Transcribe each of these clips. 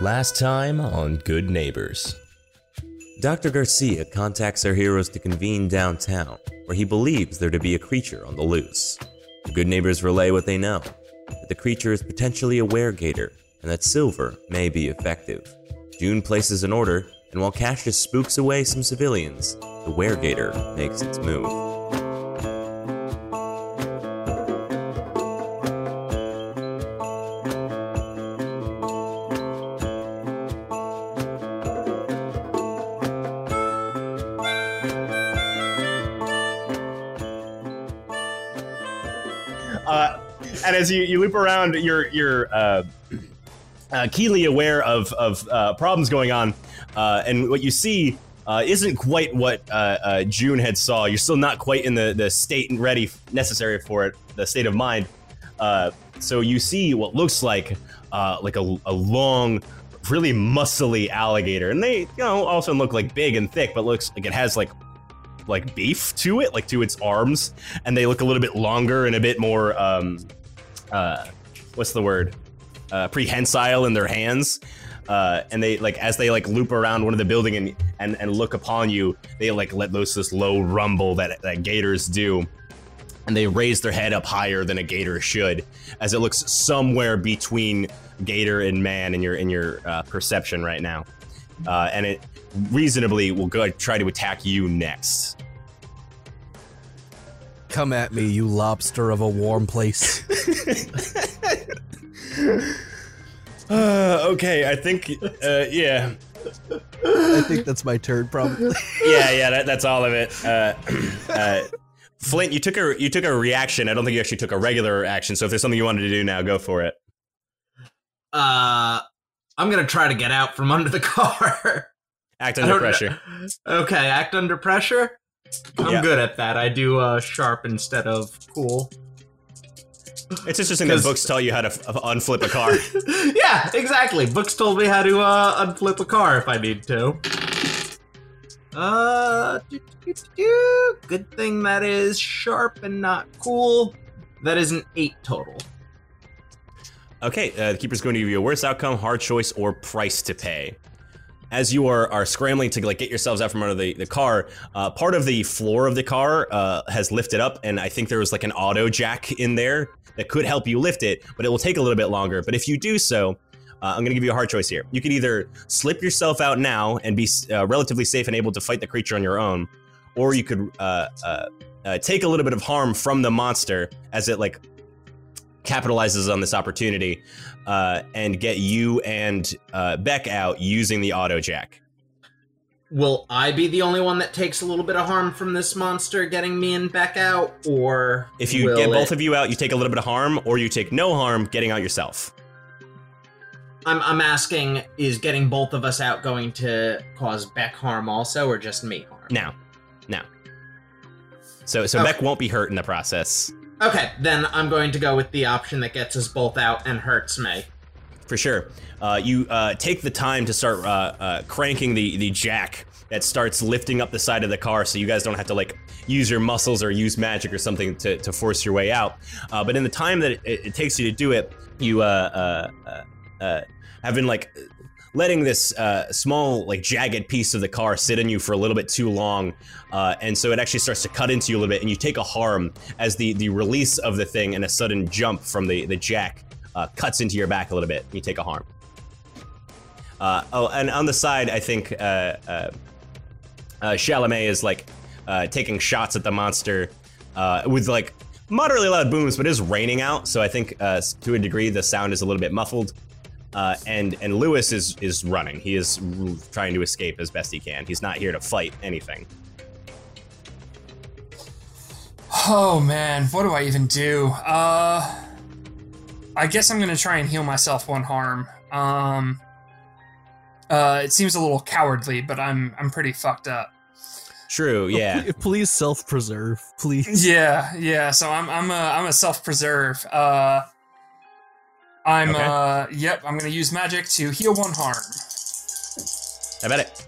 Last time on Good Neighbors. Dr. Garcia contacts our heroes to convene downtown, where he believes there to be a creature on the loose. The Good Neighbors relay what they know that the creature is potentially a weregator, and that silver may be effective. June places an order, and while Cassius spooks away some civilians, the weregator makes its move. As you, you loop around, you're you're uh, uh, keenly aware of of uh, problems going on, uh, and what you see uh, isn't quite what uh, June had saw. You're still not quite in the the state and ready necessary for it, the state of mind. So you see what looks like like a, a long, really muscly alligator, and they you know also look like big and thick, but looks like it has like like beef to it, like to its arms, and they look a little bit longer and a bit more um, uh, what's the word? Uh, prehensile in their hands. Uh, and they like as they like loop around one of the building and, and and look upon you, they like let loose this low rumble that that gators do, and they raise their head up higher than a gator should, as it looks somewhere between gator and man in your in your uh, perception right now, uh, and it reasonably will go try to attack you next. Come at me, you lobster of a warm place. Uh, okay, I think uh, yeah, I think that's my turn, probably. yeah, yeah. That, that's all of it. Uh, uh, Flint, you took a you took a reaction. I don't think you actually took a regular action. So if there's something you wanted to do now, go for it. Uh, I'm gonna try to get out from under the car. Act under don't- pressure. okay, act under pressure. I'm Yeah. good at that. I do uh, sharp instead of cool. It's interesting that books tell you how to f- unflip a car. yeah, exactly. Books told me how to uh, unflip a car if I need to. Uh, do, do, do, do. good thing that is sharp and not cool. That is an eight total. Okay, uh, the keeper's going to give you a worse outcome, hard choice, or price to pay. As you are, are scrambling to like get yourselves out from under the, the car, uh, part of the floor of the car uh, has lifted up, and I think there was like an auto jack in there that could help you lift it, but it will take a little bit longer. But if you do so, uh, I'm going to give you a hard choice here. You could either slip yourself out now and be uh, relatively safe and able to fight the creature on your own, or you could uh, uh, take a little bit of harm from the monster as it like capitalizes on this opportunity uh, and get you and uh, Beck out using the auto jack. Will I be the only one that takes a little bit of harm from this monster getting me and Beck out, or If you get both it- of you out, you take a little bit of harm, or you take no harm getting out yourself. I'm I'm asking, is getting both of us out going to cause Beck harm also, or just me harm? Now, now. So, so Okay. Beck won't be hurt in the process Okay, then I'm going to go with the option that gets us both out and hurts me. for sure. Uh, you uh, take the time to start uh, uh, cranking the the jack that starts lifting up the side of the car, so you guys don't have to like use your muscles or use magic or something to, to force your way out. Uh, but in the time that it, it takes you to do it, you uh, have been like letting this uh, small like jagged piece of the car sit in you for a little bit too long uh, and so it actually starts to cut into you a little bit and you take a harm as the the release of the thing and a sudden jump from the the jack uh, cuts into your back a little bit you take a harm uh, oh and on the side i think uh, uh, Chalamet is like taking shots at the monster with like moderately loud booms, but it is raining out, so I think uh, to a degree the sound is a little bit muffled. Uh, and and Lewis is is running. He is r- trying to escape as best he can. He's not here to fight anything. Oh man, what do I even do? Uh I guess I'm gonna try and heal myself one harm. Um uh it seems a little cowardly, but I'm I'm pretty fucked up. True. Yeah. Please, please self-preserve, please. Yeah, yeah, so I'm I'm a I'm a self-preserve. Uh I'm Okay. uh yep, I'm gonna use magic to heal one harm. I bet it.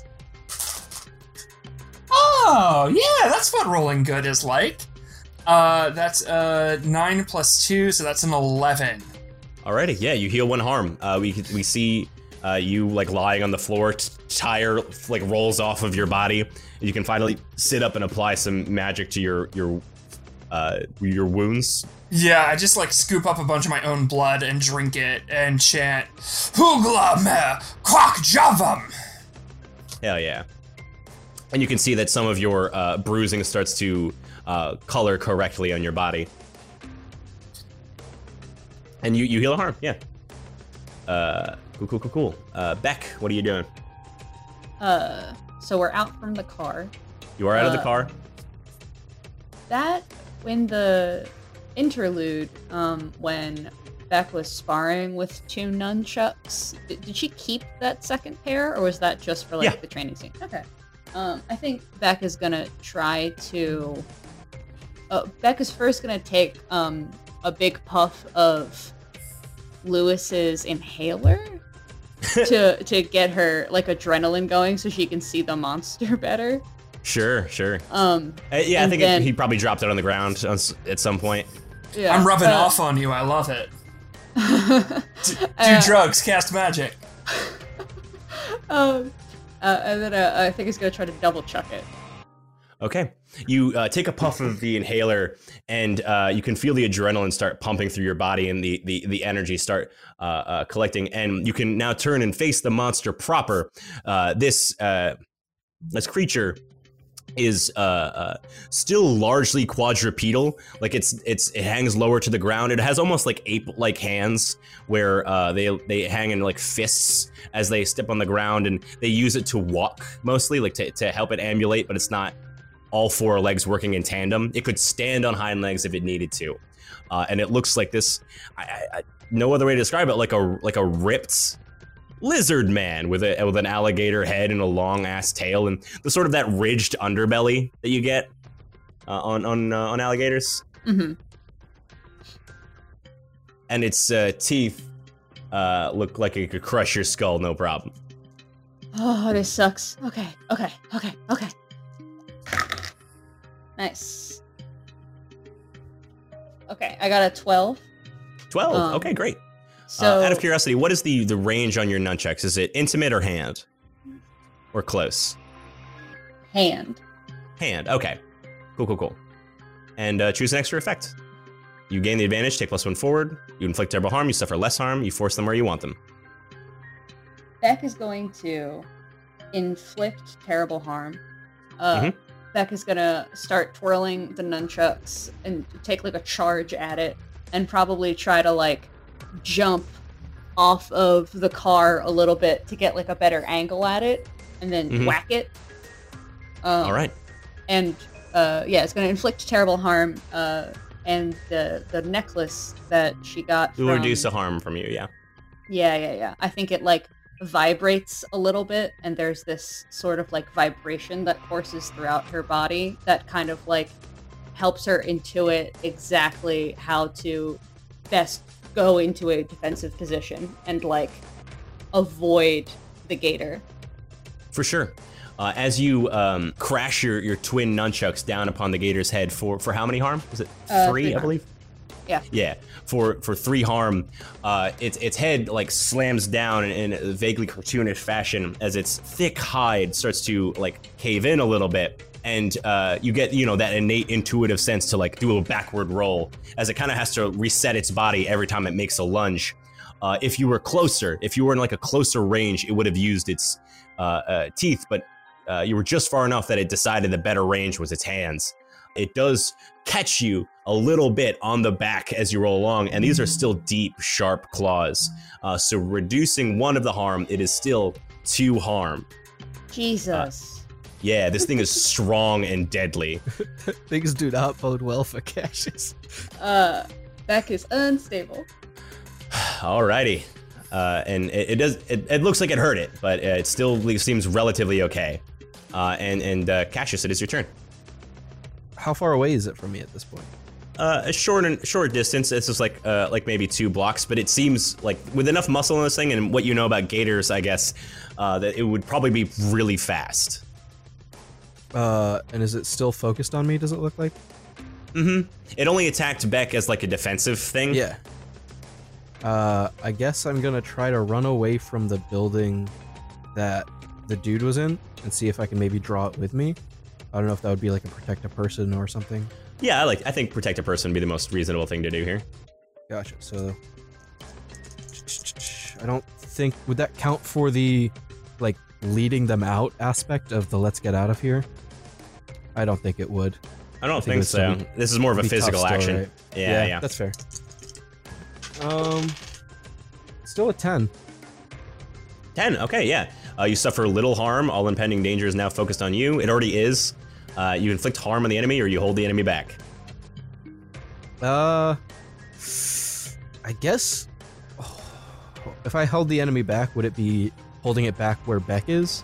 Oh, yeah, that's what rolling good is like. Uh that's uh nine plus two, so that's an eleven. Alrighty. Yeah. You heal one harm. Uh, we we see uh, you like lying on the floor, t- tire like rolls off of your body. You can finally sit up and apply some magic to your your uh, your wounds. Yeah, I just like scoop up a bunch of my own blood and drink it and chant Hugla me Kwak Javam. Hell yeah! And you can see that some of your uh, bruising starts to uh, color correctly on your body. And you, you heal a harm, yeah. Uh, cool, cool, cool, cool. Uh, Beck, what are you doing? Uh, so we're out from the car. You are out of the Uh, car. That when the interlude, um, when Beck was sparring with two nunchucks, did, did she keep that second pair, or was that just for like Yeah. the training scene? Okay. Um, I think Beck is gonna try to. Uh, Beck is first gonna take um a big puff of Lewis's inhaler to to get her like adrenaline going, so she can see the monster better. Sure, sure. Um, Uh, yeah, I think then- it, he probably dropped it on the ground on at some point. yeah. I'm rubbing uh, off on you. I love it. D- do Uh, drugs, cast magic. um, uh, and then uh, I think he's gonna try to double chuck it. Okay. You uh, take a puff of the inhaler, and uh, you can feel the adrenaline start pumping through your body, and the the, the energy start uh, uh, collecting. And you can now turn and face the monster proper. Uh, this uh, this creature is uh, uh, still largely quadrupedal. Like it's it's it hangs lower to the ground. It has almost like ape like hands, where uh, they they hang in like fists as they step on the ground, and they use it to walk mostly, like to to help it ambulate. But it's not all four legs working in tandem. It could stand on hind legs if it needed to, uh, and it looks like this. I, I, no other way to describe it, like a like a ripped lizard man with a with an alligator head and a long ass tail, and the sort of that ridged underbelly that you get uh, on on uh, on alligators, hmm and its uh, teeth uh, look like it could crush your skull, no problem. Oh, this sucks. Okay, okay, okay, okay. Nice. Okay, I got a twelve. Twelve. Um, okay, great. So uh, out of curiosity, what is the the range on your nunchucks? Is it intimate or hand, or close? hand. Hand. Okay. Cool, cool, cool. And uh, choose an extra effect. You gain the advantage, take plus one forward. You inflict terrible harm, you suffer less harm, you force them where you want them. Beck is going to inflict terrible harm. Uh, Mhm. Beck is gonna start twirling the nunchucks and take like a charge at it, and probably try to like jump off of the car a little bit to get like a better angle at it, and then Mhm. whack it. Um, All right. and uh, yeah, it's going to inflict terrible harm. Uh, and the the necklace that she got from, reduce the harm from you, yeah. yeah, yeah, yeah. I think it like vibrates a little bit, and there's this sort of like vibration that courses throughout her body that kind of like helps her intuit exactly how to best go into a defensive position and like avoid the gator. For sure. Uh, as you um, crash your, your twin nunchucks down upon the gator's head for, for how many harm? Was it Uh, three, three I harm. believe? Yeah. Yeah. For for three harm, uh, its its head like slams down in, in a vaguely cartoonish fashion as its thick hide starts to like cave in a little bit, and uh, you get you know that innate intuitive sense to like do a backward roll as it kind of has to reset its body every time it makes a lunge. Uh, if you were closer, if you were in like a closer range, it would have used its uh, uh, teeth, but uh, you were just far enough that it decided the better range was its hands. It does catch you a little bit on the back as you roll along, and these are still deep, sharp claws. Uh, so reducing one of the harm, it is still two harm. Jesus. Yeah, this thing is strong and deadly. Things do not bode well for Cassius. Uh, Beck is unstable. Alrighty. Uh, and it, it does. It, it looks like it hurt it, but uh, it still seems relatively okay. Uh, and and uh, Cassius, it is your turn. How far away is it from me at this point? Uh, a short and short distance. It's just like uh, like maybe two blocks, but it seems like with enough muscle in this thing and what you know about gators, I guess uh, that it would probably be really fast. Uh, and is it still focused on me? Does it look like? Mm-hmm. It only attacked Beck as like a defensive thing. Yeah. Uh, I guess I'm gonna try to run away from the building that the dude was in and see if I can maybe draw it with me. I don't know if that would be like a protect a person or something. Yeah, I like. I think protect a person would be the most reasonable thing to do here. Gotcha. So I don't think would that count for the like leading them out aspect of the let's get out of here. I don't think it would. I don't I think think, so. be- this is more of a physical still, action. right? Yeah, yeah. that's fair. Um, still a ten. Ten. Okay, yeah. Uh, you suffer little harm. All impending danger is now focused on you. It already is. Uh, you inflict harm on the enemy, or you hold the enemy back. Uh, I guess if I held the enemy back, would it be holding it back where Beck is,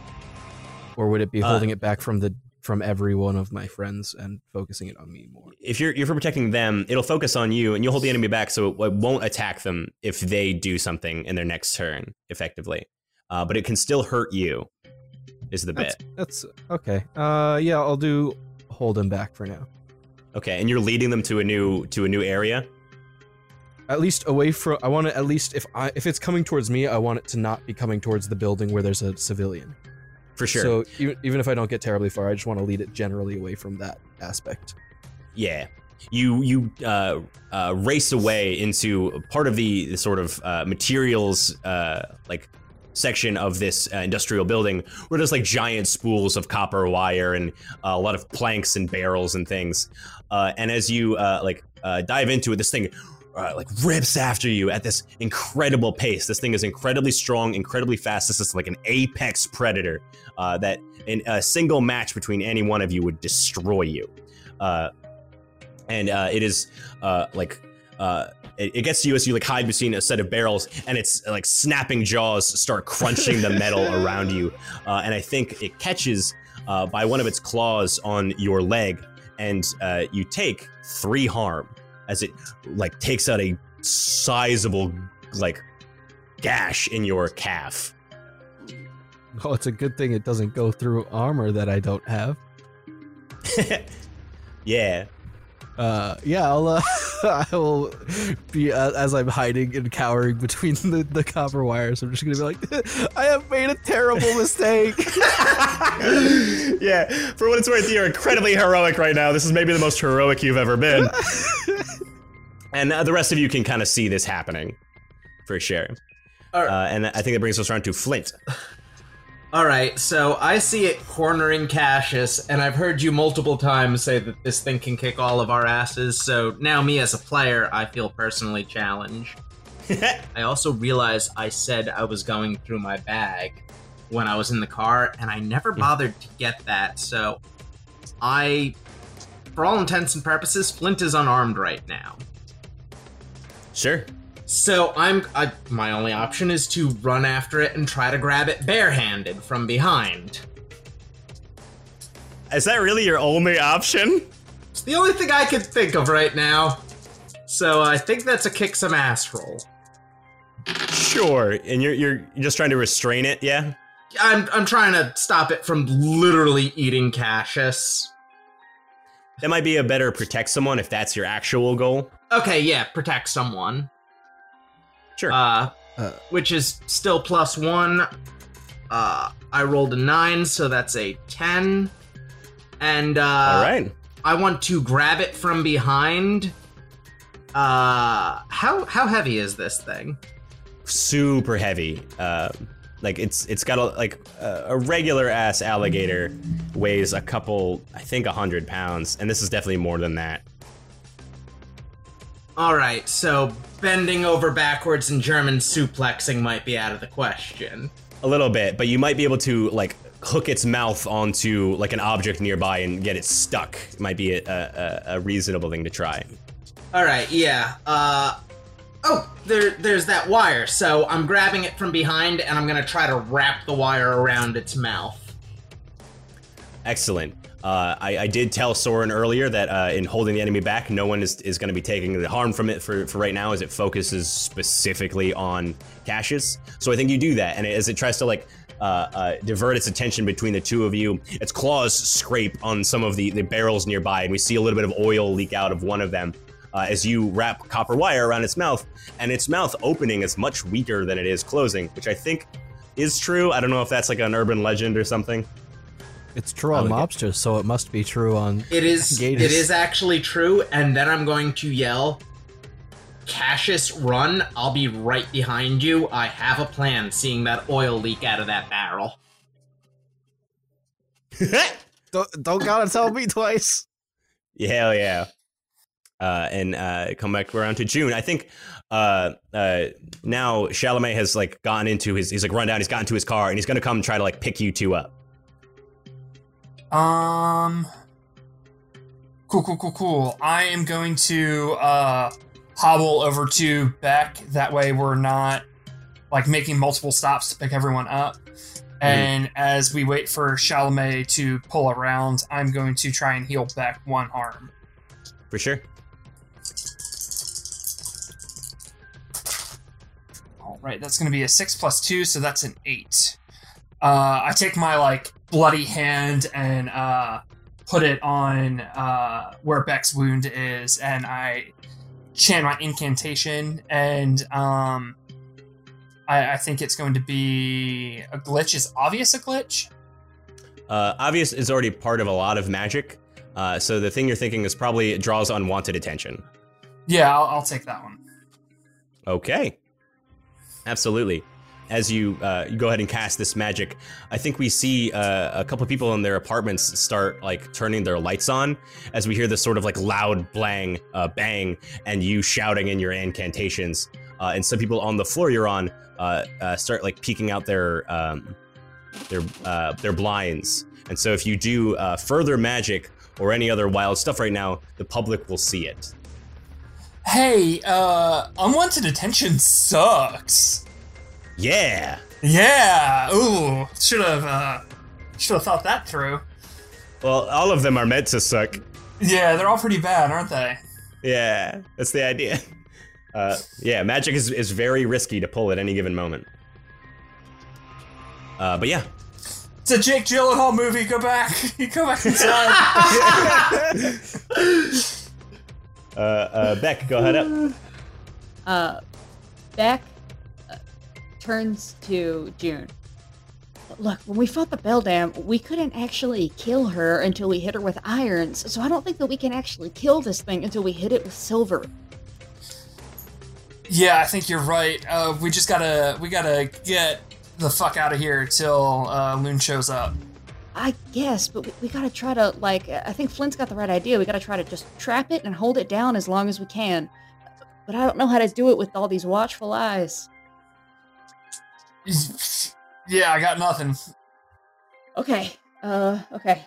or would it be Uh, holding it back from the from every one of my friends and focusing it on me more? If you're if you're protecting them, it'll focus on you, and you'll hold the enemy back, so it won't attack them if they do something in their next turn, effectively. Uh, but it can still hurt you. Is the That's, bit that's okay. Uh, yeah, I'll do hold him back for now. okay? And you're leading them to a new to a new area. At least away from. I want to at least if I if it's coming towards me, I want it to not be coming towards the building where there's a civilian. For sure. So even, even if I don't get terribly far, I just want to lead it generally away from that aspect. Yeah. You you uh, uh, race away into part of the, the sort of uh, materials uh, like section of this uh, industrial building where there's like giant spools of copper wire and uh, a lot of planks and barrels and things. Uh, and as you uh, like uh, dive into it, this thing uh, like rips after you at this incredible pace. This thing is incredibly strong, incredibly fast. This is like an apex predator that in a single match between any one of you would destroy you. And it is like uh, it, it gets to you as you like hide between a set of barrels, and it's like snapping jaws start crunching the metal around you. Uh, and I think it catches uh, by one of its claws on your leg, and uh, you take three harm as it like takes out a sizable like gash in your calf. Oh, it's a good thing it doesn't go through armor that I don't have. yeah. Uh, yeah, I'll, uh, I will be uh, as I'm hiding and cowering between the, the copper wires. I'm just gonna be like, I have made a terrible mistake. yeah, for what it's worth, you're incredibly heroic right now. This is maybe the most heroic you've ever been. and uh, the rest of you can kind of see this happening, for sure. Right. Uh, and I think that brings us around to Flint. All right, so I see it cornering Cassius, and I've heard you multiple times say that this thing can kick all of our asses. So now, me as a player, I feel personally challenged. I also realized I said I was going through my bag when I was in the car, and I never hmm. bothered to get that. So I, for all intents and purposes, Flint is unarmed right now. sure. So I'm I, my only option is to run after it and try to grab it barehanded from behind. Is that really your only option? It's the only thing I can think of right now. So I think that's a kick some ass roll. Sure. And you're you're you're just trying to restrain it, yeah? I'm I'm trying to stop it from literally eating Cassius. That might be a better protect someone if that's your actual goal. Okay, yeah, protect someone. Sure. Uh, Uh. which is still plus one. Uh, I rolled a nine, so that's a ten. And uh, All right. I want to grab it from behind. Uh, how how heavy is this thing? super heavy. Uh, like it's it's got a like a, a regular ass alligator weighs a couple, I think, a hundred pounds, and this is definitely more than that. All right, so bending over backwards and German suplexing might be out of the question. A little bit, but you might be able to like hook its mouth onto like an object nearby and get it stuck. It Might be a, a, a reasonable thing to try. All right, yeah. Uh, oh, there, there's that wire. So I'm grabbing it from behind and I'm gonna try to wrap the wire around its mouth. Excellent. Uh, I, I did tell Soren earlier that uh, in holding the enemy back, no one is, is going to be taking the harm from it for, for right now, as it focuses specifically on Cassius. So I think you do that, and as it tries to like uh, uh, divert its attention between the two of you, its claws scrape on some of the, the barrels nearby, and we see a little bit of oil leak out of one of them. uh, as you wrap copper wire around its mouth, and its mouth opening is much weaker than it is closing, which I think is true. I don't know if that's like an urban legend or something. It's true on I mobsters, so it must be true on. It is. Gators. It is actually true, and then I'm going to yell, "Cassius, run! I'll be right behind you. I have a plan." Seeing that oil leak out of that barrel. Don't, don't gotta tell me twice. Hell yeah. Uh, and uh, come back around to June. I think uh, uh, now Chalamet has like gotten into his. He's like run down. He's gotten to his car, and he's gonna come try to like pick you two up. Um. Cool, cool, cool, cool. I am going to uh, hobble over to Beck. That way, we're not like making multiple stops to pick everyone up. And as we wait for Chalamet to pull around, I'm going to try and heal Beck one arm. For sure. All right, that's going to be a six plus two, so that's an eight. Uh, I take my like bloody hand and uh, put it on uh, where Beck's wound is, and I chant my incantation, and um, I, I think it's going to be a glitch. Is obvious a glitch? Uh, obvious is already part of a lot of magic. Uh, so the thing you're thinking is probably it draws unwanted attention. Yeah, I'll, I'll take that one. Okay. Absolutely. As you, uh, you go ahead and cast this magic, I think we see uh, a couple of people in their apartments start like turning their lights on as we hear this sort of like loud blang, uh, bang, and you shouting in your incantations. Uh, and some people on the floor you're on uh, uh, start like peeking out their um, their their blinds. And so if you do further magic or any other wild stuff right now, the public will see it. Hey, unwanted attention sucks. Yeah. Yeah. Ooh, should have uh, should have thought that through. Well, all of them are meant to suck. Yeah, they're all pretty bad, aren't they? Yeah, that's the idea. Uh, yeah, magic is, is very risky to pull at any given moment. Uh, but yeah, It's a Jake Gyllenhaal movie. Go back. Go back inside. uh, uh, Beck, go ahead up. Uh, Beck turns to June. Look, when we fought the Belle Dame, we couldn't actually kill her until we hit her with irons, so I don't think that we can actually kill this thing until we hit it with silver. yeah, I think you're right. Uh, we just gotta we gotta get the fuck out of here till uh, Loon shows up. I guess, but we, we gotta try to, like, I think Flint's got the right idea. We gotta try to just trap it and hold it down as long as we can. But I don't know how to do it with all these watchful eyes. Yeah, I got nothing. Okay. Uh, okay.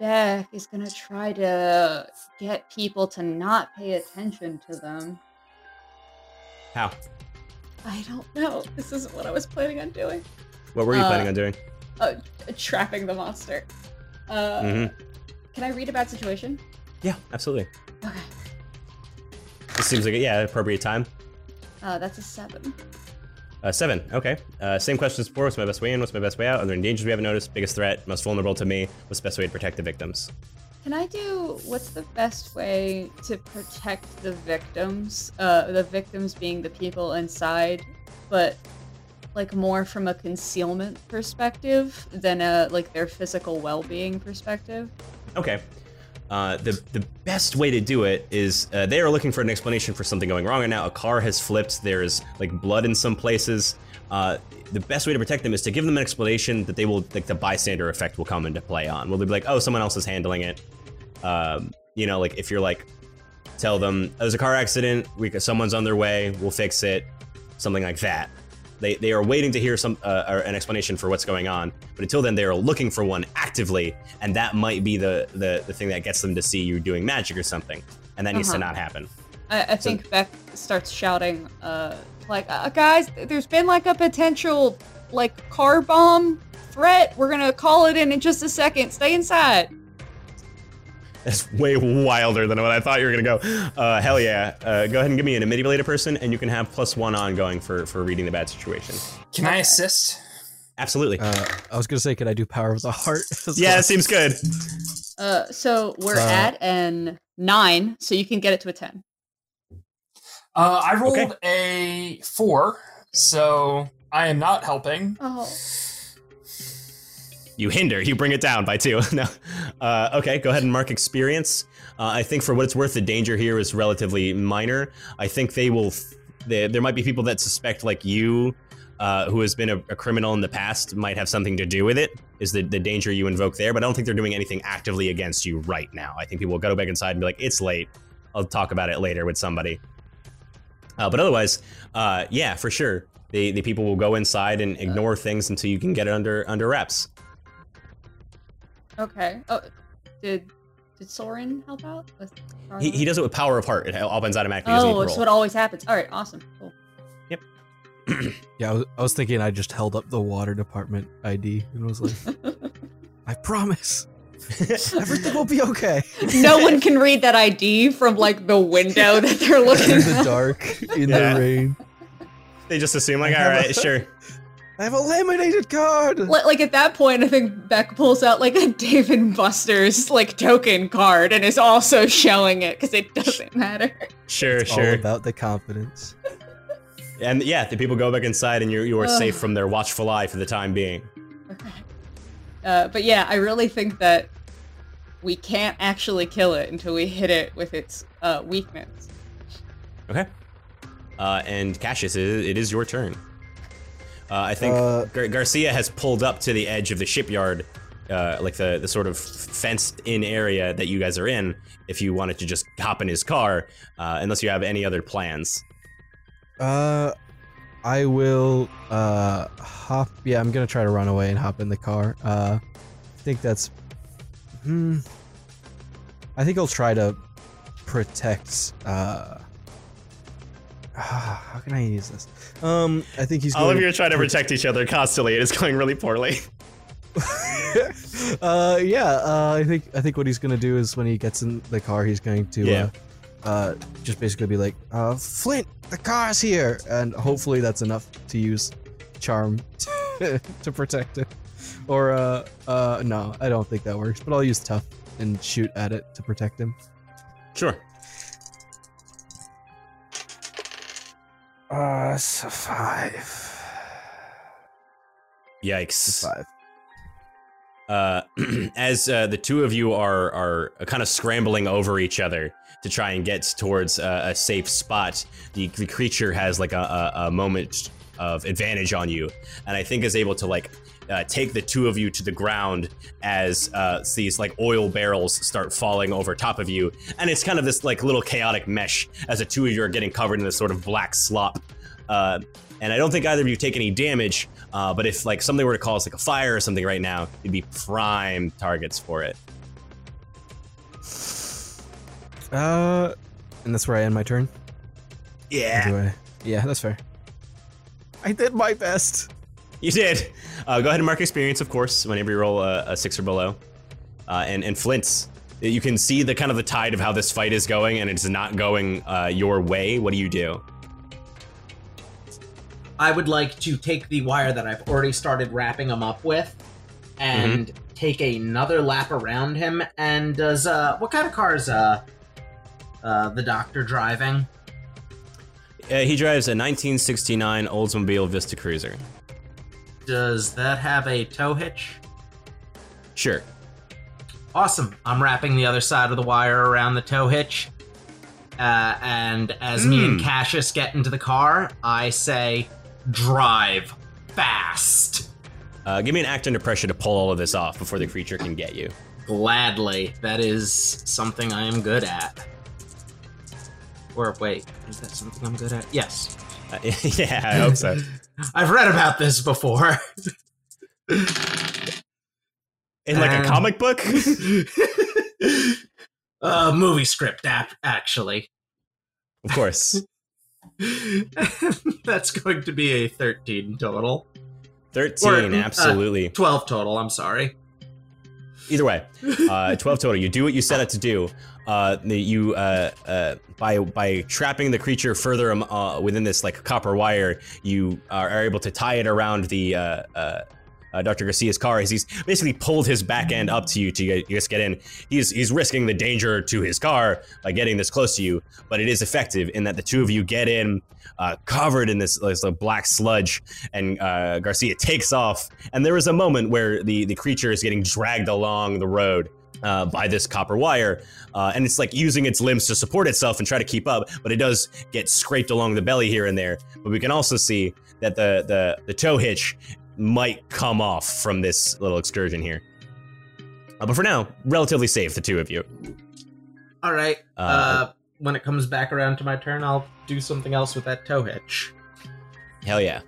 Beck is gonna try to get people to not pay attention to them. How? I don't know. This isn't what I was planning on doing. What were you Uh, planning on doing? Uh, trapping the monster. Uh, hmm can I read a bad situation? Yeah, absolutely. Okay. This seems like a yeah appropriate time. Uh, that's a seven. Uh, seven. Okay. Uh, same questions before. What's my best way in? What's my best way out? Are there any dangers we haven't noticed? Biggest threat? Most vulnerable to me? What's the best way to protect the victims? Can I do what's the best way to protect the victims? Uh, the victims being the people inside, but like more from a concealment perspective than a like their physical well-being perspective. Okay. Uh, the the best way to do it is uh, they are looking for an explanation for something going wrong right now. A car has flipped. There's like blood in some places. Uh, the best way to protect them is to give them an explanation that they will like the bystander effect will come into play on. Will they be like, oh, someone else is handling it? Um, you know, like if you're like, tell them there's a car accident. We someone's on their way. We'll fix it. Something like that. They, they are waiting to hear some uh, or an explanation for what's going on, but until then they are looking for one actively, and that might be the the, the thing that gets them to see you doing magic or something, and that needs to Uh-huh. not happen. I, I think Beck starts shouting, uh, like, uh, guys, there's been like a potential like car bomb threat. We're gonna call it in in just a second. Stay inside. That's way wilder than what I thought you were gonna go. Uh, hell yeah! Uh, go ahead and give me an manipulated person, and you can have plus one ongoing for for reading the bad situation. Can I assist? Absolutely. Uh, I was gonna say, could I do power of the heart? as yeah, well? it seems good. Uh, so we're Uh, at an nine, so you can get it to a ten. Uh, I rolled Okay. a four, so I am not helping. Oh. You hinder. You bring it down by two. no. Uh, okay, go ahead and mark experience. Uh, I think for what it's worth, the danger here is relatively minor. I think they will. They, there might be people that suspect, like you, uh, who has been a, a criminal in the past, might have something to do with it. Is the, the danger you invoke there? But I don't think they're doing anything actively against you right now. I think people will go back inside and be like, "It's late. I'll talk about it later with somebody." Uh, but otherwise, uh, yeah, for sure, the the people will go inside and ignore things until you can get it under under wraps. Okay. Oh, did did Soren help out? with He, he does it with power of heart. It opens automatically. Oh, doesn't need to so it always happens. All right, awesome. Cool. Yep. yeah, I was, I was thinking I just held up the water department ID and was like, I promise, everything will be okay. no one can read that ID from like the window that they're looking In the at. dark, in Yeah. the rain. They just assume like, I all have a- right, sure. I have a laminated card. Like at that point, I think Beck pulls out like a Dave and Buster's like token card and is also showing it because it doesn't matter. Sure, It's all sure. about the confidence. And yeah, the people go back inside and you you are Ugh. safe from their watchful eye for the time being. Okay. Uh, but yeah, I really think that we can't actually kill it until we hit it with its uh, weakness. Okay. Uh, and Cassius, it is, it is your turn. Uh, I think Uh, Gar- Garcia has pulled up to the edge of the shipyard, uh, like the, the sort of fenced-in area that you guys are in. If you wanted to just hop in his car, uh, unless you have any other plans. Uh, I will uh hop. Yeah, I'm gonna try to run away and hop in the car. Uh, I think that's. Hmm. I think I'll try to protect. Uh. How can I use this? Um, I think he's. All of you are trying to protect each other constantly. It is going really poorly. uh, yeah. Uh, I think I think what he's gonna do is when he gets in the car, he's going to Yeah. uh, uh, just basically be like, uh, Flint, the car's here, and hopefully that's enough to use charm to protect it. Or uh, uh, no, I don't think that works. But I'll use tough and shoot at it to protect him. Sure. Uh, so five. Yikes. Five. uh, as uh, the two of you are are kind of scrambling over each other to try and get towards uh, a safe spot, the, the creature has like a, a, a moment of advantage on you, and I think is able to like uh, take the two of you to the ground as uh, these like oil barrels start falling over top of you, and it's kind of this like little chaotic mesh as the two of you are getting covered in this sort of black slop. Uh, and I don't think either of you take any damage. Uh, but if like something were to cause like a fire or something right now, you'd be prime targets for it. Uh, and that's where I end my turn. Yeah, Yeah, that's fair. I did my best. You did. Uh, go ahead and mark experience, of course, whenever you roll a, a six or below. Uh, and and Flint's, you can see the kind of the tide of how this fight is going, and it's not going uh, your way. What do you do? I would like to take the wire that I've already started wrapping him up with and take another lap around him. And does uh what kind of car is uh uh the doctor driving? Uh, he drives a 1969 Oldsmobile Vista Cruiser. Does that have a tow hitch? Sure. Awesome. I'm wrapping the other side of the wire around the tow hitch. Uh, and as me and Hmm. Cassius get into the car, I say, drive fast. Uh, give me an act under pressure to pull all of this off before the creature can get you. Gladly. That is something I am good at. Or wait, is that something I'm good at? Yes. Uh, yeah, I hope so. I've read about this before. In like a Um, comic book. uh, movie script, ap- actually. Of course. That's going to be a 13 total. 13, Or, uh, absolutely. 12 total, I'm sorry. Either way, uh, 12 total. You do what you set it to do. Uh, you uh, uh, by by trapping the creature further um, uh, within this like copper wire, you are, are able to tie it around the uh, Dr. Garcia's car as he's basically pulled his back end up to you to get, you get in. He's he's risking the danger to his car by getting this close to you, but it is effective in that the two of you get in, uh, covered in this, this black sludge, and uh, Garcia takes off. And there is a moment where the the creature is getting dragged along the road uh, by this copper wire, uh, and it's like using its limbs to support itself and try to keep up, but it does get scraped along the belly here and there. But we can also see that the the the tow hitch might come off from this little excursion here. Uh, but for now, relatively safe, the two of you. All right. Uh, Uh, when it comes back around to my turn, I'll do something else with that tow hitch. Hell yeah!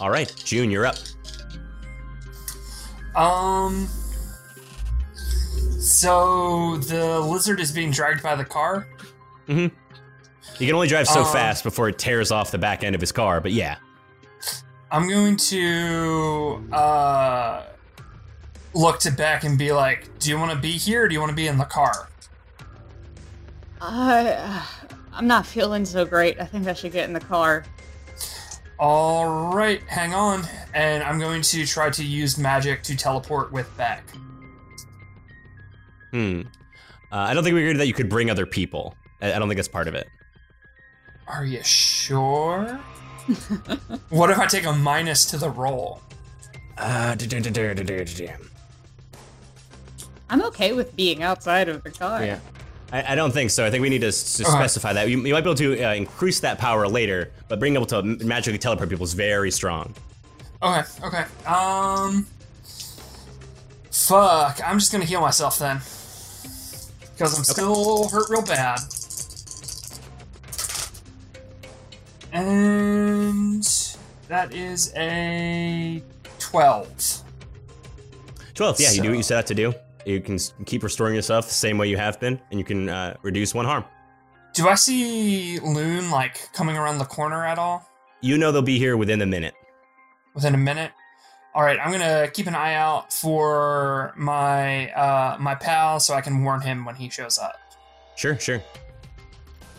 All right, June, you're up. Um. So the lizard is being dragged by the car. You can only drive so Um, fast before it tears off the back end of his car, but yeah. I'm going to uh look to Beck and be like, "Do you want to be here? or Do you want to be in the car?" I, I'm not feeling so great. I think I should get in the car. All right, hang on, and I'm going to try to use magic to teleport with Beck. Hmm. Uh, I don't think we agreed that you could bring other people. I, I don't think that's part of it. Are you sure? What if I take a minus to the roll? Uh, I'm okay with being outside of the car. Yeah. I, I don't think so. I think we need to, s- to Alright. specify that. You, you might be able to uh, increase that power later, but being able to magically teleport people is very strong. Okay, okay. Um. Fuck, I'm just gonna heal myself then. Because I'm still hurt real bad. And. That is a 12. 12, yeah, you do what you So- set out to do. You can keep restoring yourself the same way you have been, and you can uh, reduce one harm. Do I see Loon, like, coming around the corner at all? You know they'll be here within a minute. within a minute. All right, I'm gonna keep an eye out for my uh, my pal so I can warn him when he shows up. Sure, sure.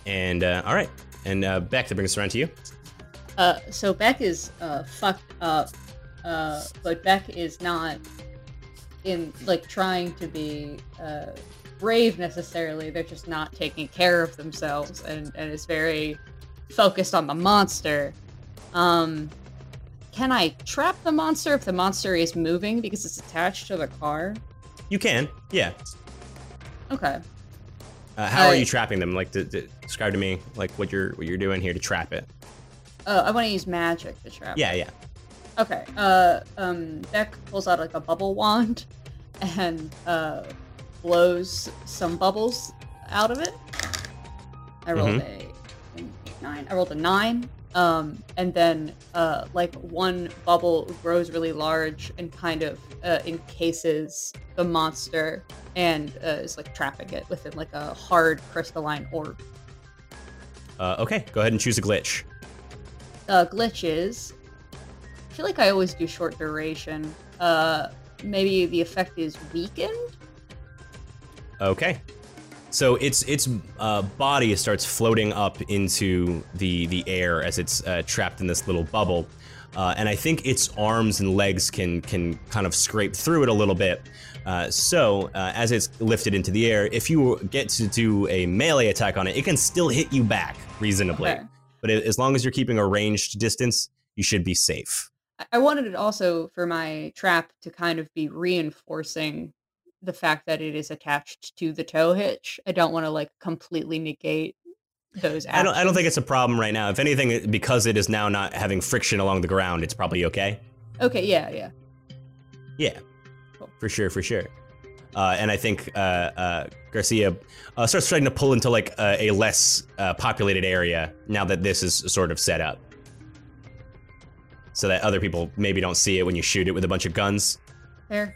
And, uh, all right. And uh, Beck, to bring us around to you. Uh, so Beck is uh fucked up, uh, but Beck is not in like trying to be uh brave necessarily. They're just not taking care of themselves, and and is very focused on the monster. Um, can I trap the monster if the monster is moving because it's attached to the car? You can, yeah. Okay. Uh, how are you trapping them? Like, d- d- describe to me like what you're what you're doing here to trap it. Oh, I want to use magic to trap. it. Yeah, yeah. Okay. Uh, um, Beck pulls out like a bubble wand and uh, blows some bubbles out of it. I rolled a nine. I rolled a nine. Um, and then uh, like one bubble grows really large and kind of uh, encases the monster and uh, is like trapping it within like a hard crystalline orb. Uh, okay, go ahead and choose a glitch. uh, glitches. I feel like I always do short duration. Uh, maybe the effect is weakened. Okay. So its its uh, body starts floating up into the the air as it's uh, trapped in this little bubble, uh, and I think its arms and legs can can kind of scrape through it a little bit. Uh, so uh, as it's lifted into the air, if you get to do a melee attack on it, it can still hit you back reasonably. Okay. But a- as long as you're keeping a ranged distance, you should be safe. I wanted it also for my trap to kind of be reinforcing the fact that it is attached to the tow hitch. I don't want to like completely negate those. I don't I don't think it's a problem right now. If anything, because it is now not having friction along the ground, it's probably okay. Okay. Yeah. Yeah. Yeah, Cool. for sure, for sure. Uh, and I think uh, uh, Garcia uh, starts trying to pull into like a, a less uh, populated area now that this is sort of set up, so that other people maybe don't see it when you shoot it with a bunch of guns. Fair.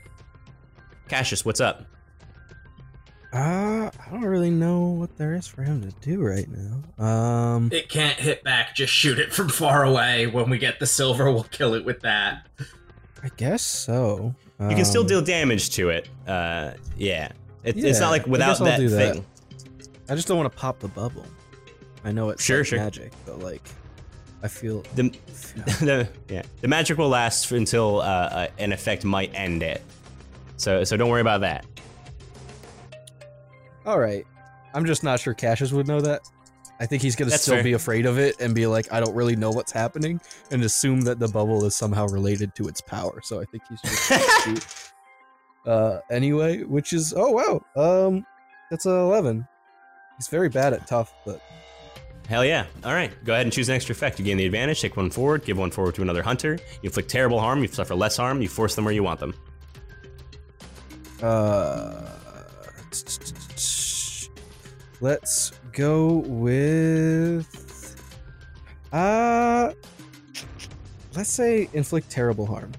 Cassius, what's up? Uh, I don't really know what there is for him to do right now. Um, It can't hit back, just shoot it from far away. When we get the silver, we'll kill it with that. I guess so. You can still Um, deal damage to it. Uh, yeah, it, it's not like without guess I'll that do that. thing. I just don't want to pop the bubble. I know it's Sure, like sure. magic, but like, I feel The, the yeah the magic will last until uh, uh, an effect might end it. So so don't worry about that. all right. I'm just not sure Cassius would know that. I think he's gonna That's still fair. be afraid of it and be like, I don't really know what's happening, and assume that the bubble is somehow related to its power. So I think he's just. Uh, anyway, which is oh wow, um, that's a eleven. He's very bad at tough, but Hell yeah! All right, go ahead and choose an extra effect. You gain the advantage. Take one forward. Give one forward to another hunter. You inflict terrible harm. You suffer less harm. You force them where you want them. Uh, let's go with uh let's say inflict terrible harm.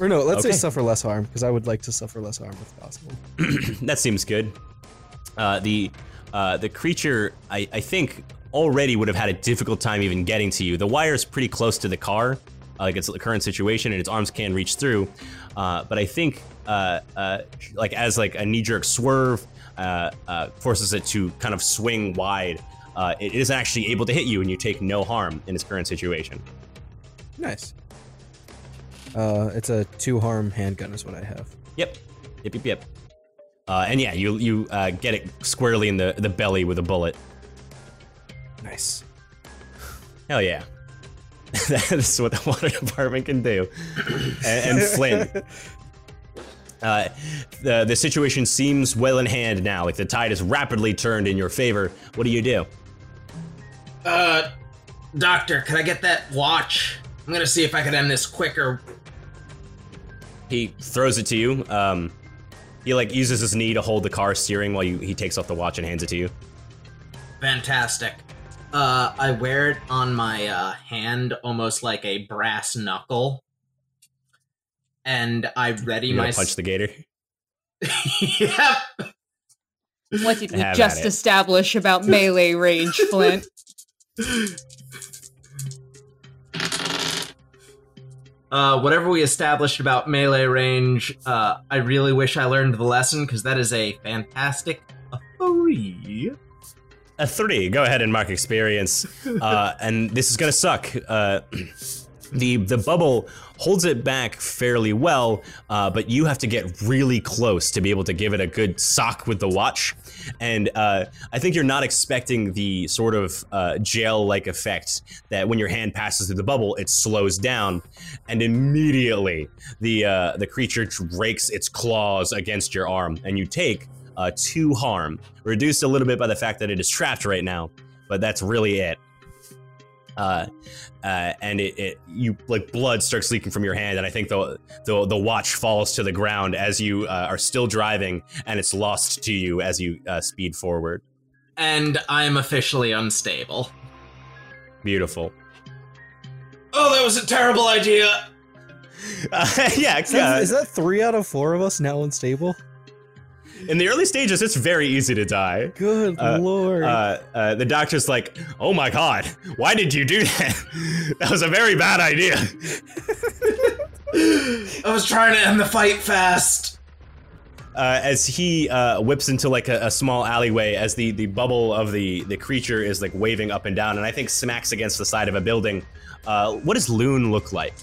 Or no, let's Okay. say suffer less harm because I would like to suffer less harm if possible. that seems good. Uh, the uh, the creature, I, I think, already would have had a difficult time even getting to you. The wire is pretty close to the car, uh, like its the current situation, and its arms can reach through. Uh, but I think, uh, uh, like as like a knee jerk swerve, uh, uh, forces it to kind of swing wide. Uh, it is actually able to hit you, and you take no harm in its current situation. Nice. Uh, it's a two harm handgun is what I have. Yep, yep, yep, yep. Uh, and yeah, you you uh, get it squarely in the the belly with a bullet. Nice. Hell yeah. that is what the water department can do. And, and Flint, uh, the the situation seems well in hand now. Like the tide is rapidly turned in your favor. What do you do? Uh, doctor, can I get that watch? I'm gonna see if I can end this quicker. He throws it to you. Um, he like uses his knee to hold the car steering while you, he takes off the watch and hands it to you. Fantastic. Uh, I wear it on my uh, hand almost like a brass knuckle. And I ready You my. gonna punch the gator. yep. What did we Have just establish about melee range, Flint? Uh, whatever we established about melee range, uh, I really wish I learned the lesson because that is a fantastic three. A three. Go ahead and mark experience. Uh, and this is gonna suck. The the bubble holds it back fairly well, uh, but you have to get really close to be able to give it a good sock with the watch. And uh, I think you're not expecting the sort of uh, gel-like effect that when your hand passes through the bubble, it slows down, and immediately the uh, the creature rakes its claws against your arm, and you take uh, two harm, reduced a little bit by the fact that it is trapped right now, but that's really it. Uh, uh, and it, it, you like blood starts leaking from your hand, and I think the the, the watch falls to the ground as you uh, are still driving, and it's lost to you as you uh, speed forward. And I'm officially unstable. Beautiful. Oh, that was a terrible idea. Uh, yeah, Is, yeah. is that three out of four of us now unstable? In the early stages, it's very easy to die. Good Uh, lord. Uh, uh, the doctor's like, "Oh my god, why did you do that? that was a very bad idea." I was trying to end the fight fast. uh, as he uh, whips into like a, a small alleyway as the, the bubble of the, the creature is like waving up and down and I think smacks against the side of a building. Uh, what does Loon look like?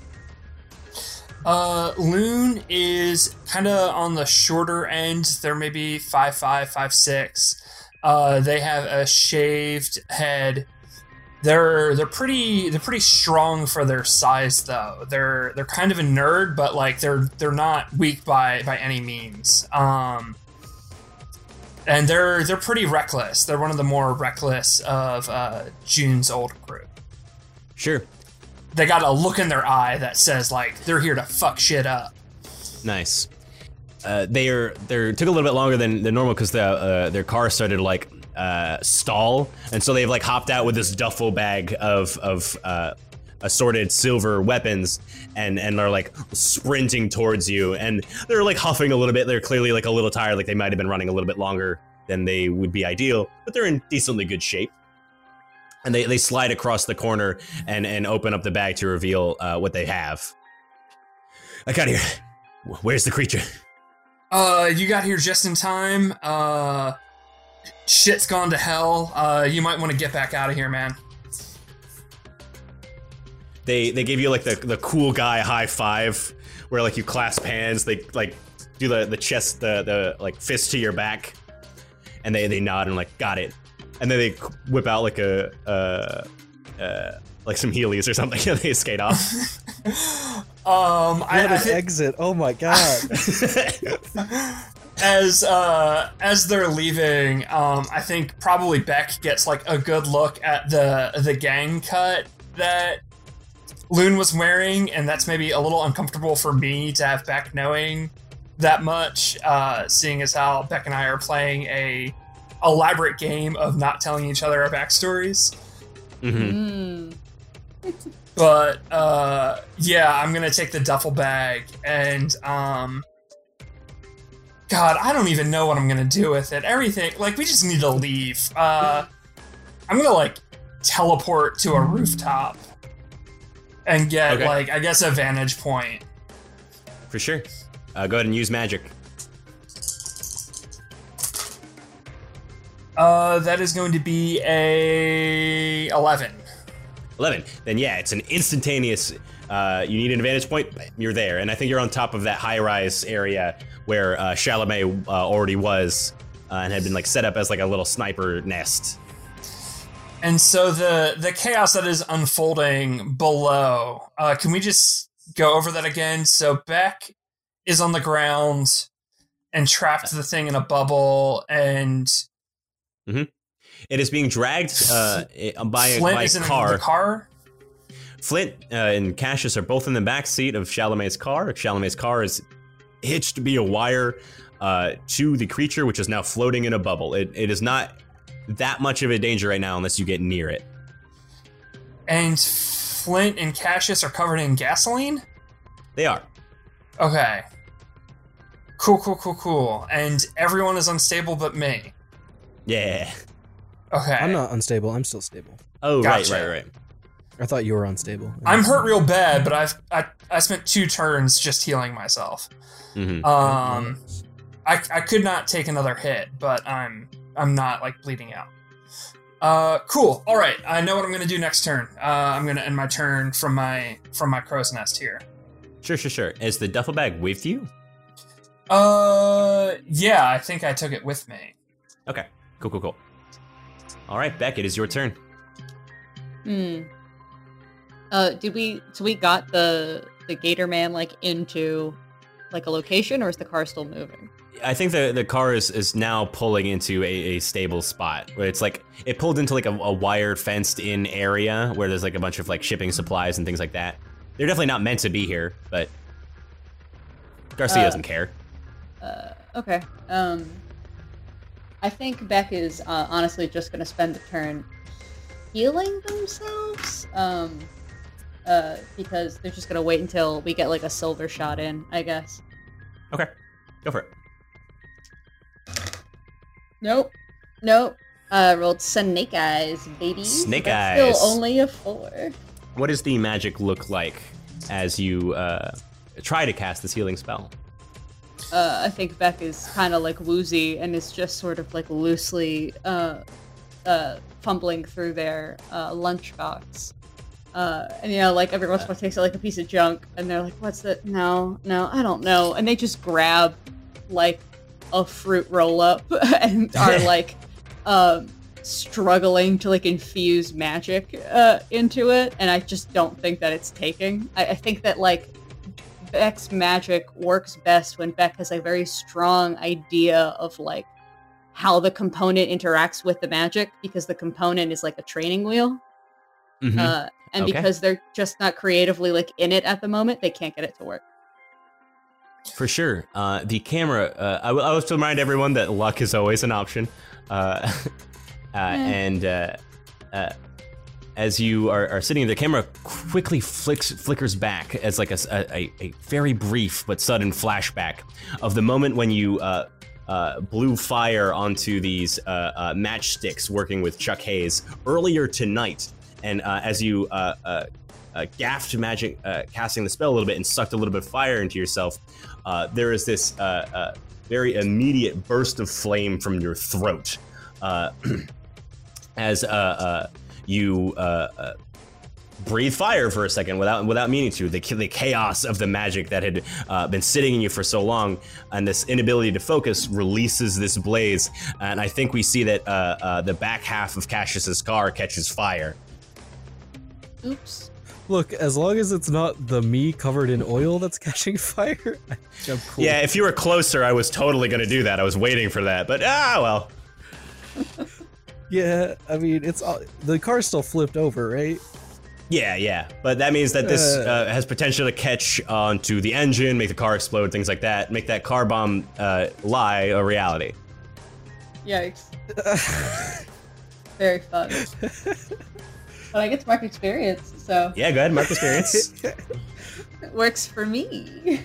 Uh, Loon is kind of on the shorter end. They're maybe five five, five six. Uh, they have a shaved head. They're they're pretty they're pretty strong for their size though. They're they're kind of a nerd, but like they're they're not weak by by any means. Um, and they're they're pretty reckless. They're one of the more reckless of uh, June's old crew Sure. They got a look in their eye that says like they're here to fuck shit up. Nice. Uh, they are they took a little bit longer than, than normal because the uh, their car started to, like uh, stall, and so they've like hopped out with this duffel bag of of uh, assorted silver weapons, and and are like sprinting towards you, and they're like huffing a little bit. They're clearly like a little tired, like they might have been running a little bit longer than they would be ideal, but they're in decently good shape. And they, they slide across the corner and, and open up the bag to reveal uh, what they have. I got here. Where's the creature? Uh, you got here just in time. Uh, shit's gone to hell. Uh, you might want to get back out of here, man. they they give you like the the cool guy high five, where like you clasp hands. They like do the the chest the the like fist to your back, and they they nod and like got it, and then they whip out like a uh uh like some Heelys or something, and they skate off. Um, I, What I an thi- exit! Oh my god! as uh as they're leaving, um, I think probably Beck gets like a good look at the the gang cut that Loon was wearing, and that's maybe a little uncomfortable for me to have Beck knowing that much, uh, seeing as how Beck and I are playing a elaborate game of not telling each other our backstories. hmm Mm. But uh, yeah, I'm gonna take the duffel bag and um, God, I don't even know what I'm gonna do with it. Everything like we just need to leave. Uh, I'm gonna like teleport to a rooftop and get Okay. like I guess a vantage point. For sure. Uh, go ahead and use magic. Uh, that is going to be a eleven. 11. Then yeah, it's an instantaneous. Uh, you need an advantage point. You're there, and I think you're on top of that high-rise area where uh, Chalamet uh, already was, uh, and had been like set up as like a little sniper nest. And so the the chaos that is unfolding below, uh, can we just go over that again? So Beck is on the ground and trapped the thing in a bubble, and It is being dragged uh, i- by a, Flint by is a in car. the car. Flint uh, and Cassius are both in the back seat of Chalamet's car. Chalamet's car is hitched to be a wire uh, to the creature, which is now floating in a bubble. It, it is not that much of a danger right now unless you get near it. And Flint and Cassius are covered in gasoline. They are. Okay. Cool, cool, cool, cool. And everyone is unstable but me. Yeah. Okay. I'm not unstable. I'm still stable. Oh, Gotcha. right, right, right. I thought you were unstable. I'm hurt real bad, but I've I, I spent two turns just healing myself. hmm Um, I, I could not take another hit, but I'm I'm not like bleeding out. Uh, cool. All right, I know what I'm gonna do next turn. Uh, I'm gonna end my turn from my from my crow's nest here. Sure, sure, sure. Is the duffel bag with you? Uh, yeah, I think I took it with me. Okay. Cool, cool, cool. All right, Beck, it is your turn. Hmm. Uh, did we? So we got the the Gator Man like into like a location, or is the car still moving? I think the the car is is now pulling into a, a stable spot where it's like it pulled into like a, a wired fenced in area where there's like a bunch of like shipping supplies and things like that. They're definitely not meant to be here, but Garcia Uh, doesn't care. Uh, okay. Um, I think Beck is uh, honestly just gonna spend the turn healing themselves. Um, uh, because they're just gonna wait until we get like a silver shot in, I guess. Okay, go for it. Nope. Nope. Uh, rolled Snake Eyes, baby. Snake That's Eyes. Still only a four. What does the magic look like as you uh, try to cast this healing spell? Uh, I think Beck is kind of like woozy and is just sort of like loosely uh, uh, fumbling through their uh, lunchbox. Uh, and you know, like every once in a while takes out like a piece of junk, and they're like, "What's that? No, no, I don't know." And they just grab like a fruit roll up and are like um, struggling to like infuse magic uh, into it. And I just don't think that it's taking. I, I think that like Beck's magic works best when Beck has a very strong idea of like how the component interacts with the magic because the component is like a training wheel. Mhm. Uh, and Okay. because they're just not creatively like in it at the moment, they can't get it to work. For sure. Uh, the camera, uh, I, will- I will remind everyone that luck is always an option. Uh, uh, and uh, uh, as you are, are sitting, the camera quickly flicks, flickers back as like a a very brief but sudden flashback of the moment when you uh, uh, blew fire onto these uh, uh, matchsticks working with Chuck Hayes earlier tonight. And uh, as you uh, gaffed magic, casting the spell a little bit and sucked a little bit of fire into yourself, there is this very immediate burst of flame from your throat as you uh, uh, breathe fire for a second without without meaning to. The, the chaos of the magic that had uh, been sitting in you for so long, and this inability to focus releases this blaze. And I think we see that uh, uh, the back half of Cassius's car catches fire. Oops. Look, as long as it's not the me covered in oil that's catching fire, I'm cool. Yeah, if you were closer, I was totally going to do that. I was waiting for that, but ah, well. Yeah, I mean, it's all, the car's still flipped over, right? Yeah, yeah, but that means that this Uh. has potential to catch onto the engine, make the car explode, things like that, make that car bomb uh, lie a reality. Yikes. Very fun. but I get to mark experience, so Yeah, go ahead, mark experience. works for me.